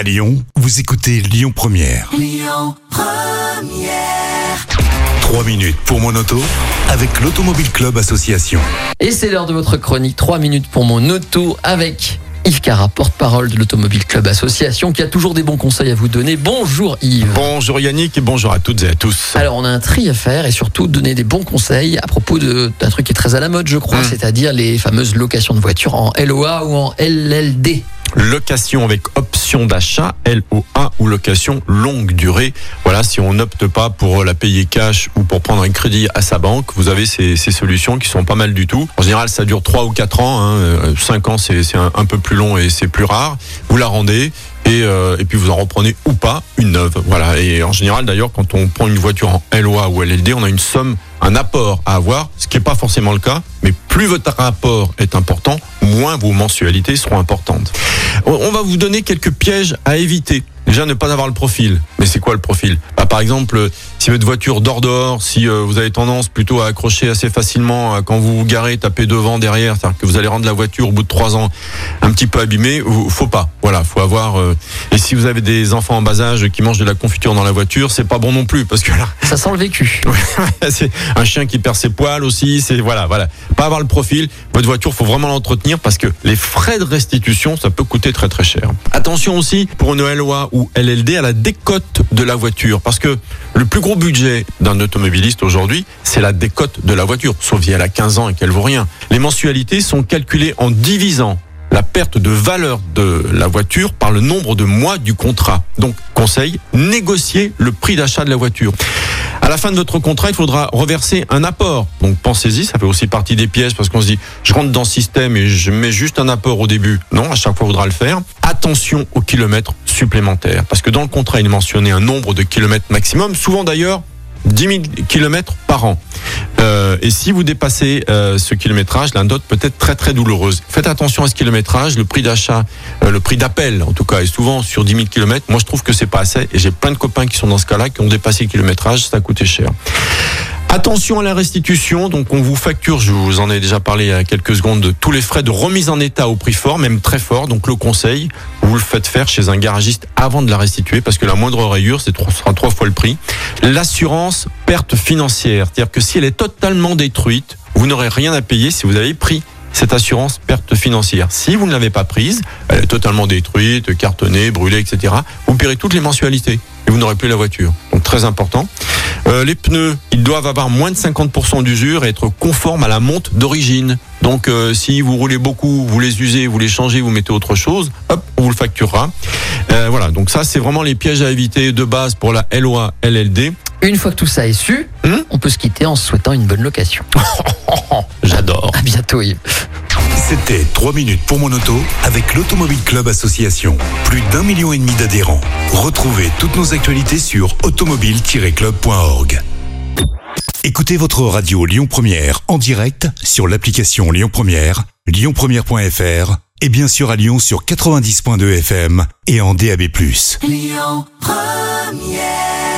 À Lyon, vous écoutez Lyon Première. 3 minutes pour mon auto avec l'Automobile Club Association. Et c'est l'heure de votre chronique 3 minutes pour mon auto avec Yves Cara, porte-parole de l'Automobile Club Association, qui a toujours des bons conseils à vous donner. Bonjour Yves. Bonjour Yannick et bonjour à toutes et à tous. Alors on a un tri à faire et surtout donner des bons conseils à propos de- d'un truc qui est très à la mode je crois, Mm. c'est-à-dire les fameuses locations de voitures en LOA ou en LLD. Location avec option d'achat, LOA ou location longue durée. Voilà, si on n'opte pas pour la payer cash ou pour prendre un crédit à sa banque, vous avez ces, ces solutions qui sont pas mal du tout. En général, ça dure 3 ou 4 ans. Hein. 5 ans, c'est un peu plus long et c'est plus rare. Vous la rendez. Et, euh, et puis vous en reprenez ou pas une neuve. Voilà. Et en général, d'ailleurs, quand on prend une voiture en LOA ou LLD, on a une somme, un apport à avoir, ce qui n'est pas forcément le cas. Mais plus votre rapport est important, moins vos mensualités seront importantes. On va vous donner quelques pièges à éviter. Déjà, ne pas avoir le profil. Mais c'est quoi le profil? Bah, Par exemple, si votre voiture dort dehors, si euh, vous avez tendance plutôt à accrocher assez facilement quand vous vous garez, taper devant, derrière, c'est-à-dire que vous allez rendre la voiture au bout de trois ans un petit peu abîmée, faut pas. Voilà, faut avoir. euh, Et si vous avez des enfants en bas âge qui mangent de la confiture dans la voiture, c'est pas bon non plus parce que là, Ça sent le vécu. c'est un chien qui perd ses poils aussi. C'est voilà, voilà. Pas avoir le profil. Votre voiture, faut vraiment l'entretenir parce que les frais de restitution, ça peut coûter très très cher. Attention aussi pour une LOA ou LLD à la décote de la voiture parce que le plus gros budget d'un automobiliste aujourd'hui, c'est la décote de la voiture. Sauf si elle a 15 ans et qu'elle vaut rien. Les mensualités sont calculées en divisant la perte de valeur de la voiture par le nombre de mois du contrat. Donc, conseil, négocier le prix d'achat de la voiture. À la fin de votre contrat, il faudra reverser un apport. Donc pensez-y, ça fait aussi partie des pièces parce qu'on se dit, je rentre dans le système et je mets juste un apport au début. Non, à chaque fois, il faudra le faire. Attention aux kilomètres supplémentaires. Parce que dans le contrat, il est mentionné un nombre de kilomètres maximum, souvent d'ailleurs 10 000 kilomètres par an. Euh, et si vous dépassez euh, ce kilométrage, la note peut être très très douloureuse. Faites attention à ce kilométrage. Le prix d'achat, euh, le prix d'appel en tout cas, est souvent sur 10 000 kilomètres. Moi, je trouve que c'est pas assez. Et j'ai plein de copains qui sont dans ce cas-là, qui ont dépassé le kilométrage. Ça a coûté cher. Attention à la restitution, donc on vous facture, je vous en ai déjà parlé il y a quelques secondes, de tous les frais de remise en état au prix fort, même très fort. Donc le conseil, vous le faites faire chez un garagiste avant de la restituer, parce que la moindre rayure, c'est trois, fois le prix. L'assurance perte financière, c'est-à-dire que si elle est totalement détruite, vous n'aurez rien à payer si vous avez pris cette assurance perte financière. Si vous ne l'avez pas prise, elle est totalement détruite, cartonnée, brûlée, etc. Vous paierez toutes les mensualités et vous n'aurez plus la voiture. Donc très important. Euh, les pneus, ils doivent avoir moins de 50% d'usure et être conformes à la monte d'origine. Donc euh, si vous roulez beaucoup, vous les usez, vous les changez, vous mettez autre chose, hop, on vous le facturera. Euh, voilà, donc ça c'est vraiment les pièges à éviter de base pour la LOA LLD. Une fois que tout ça est su, Hmm on peut se quitter en se souhaitant une bonne location. J'adore. À bientôt Yves. C'était 3 minutes pour mon auto avec l'Automobile Club Association. Plus d'un million et demi d'adhérents. Retrouvez toutes nos actualités sur automobile-club.org. Écoutez votre radio Lyon Première en direct sur l'application Lyon Première, lyonpremière.fr et bien sûr à Lyon sur 90.2 FM et en DAB+. Lyon Première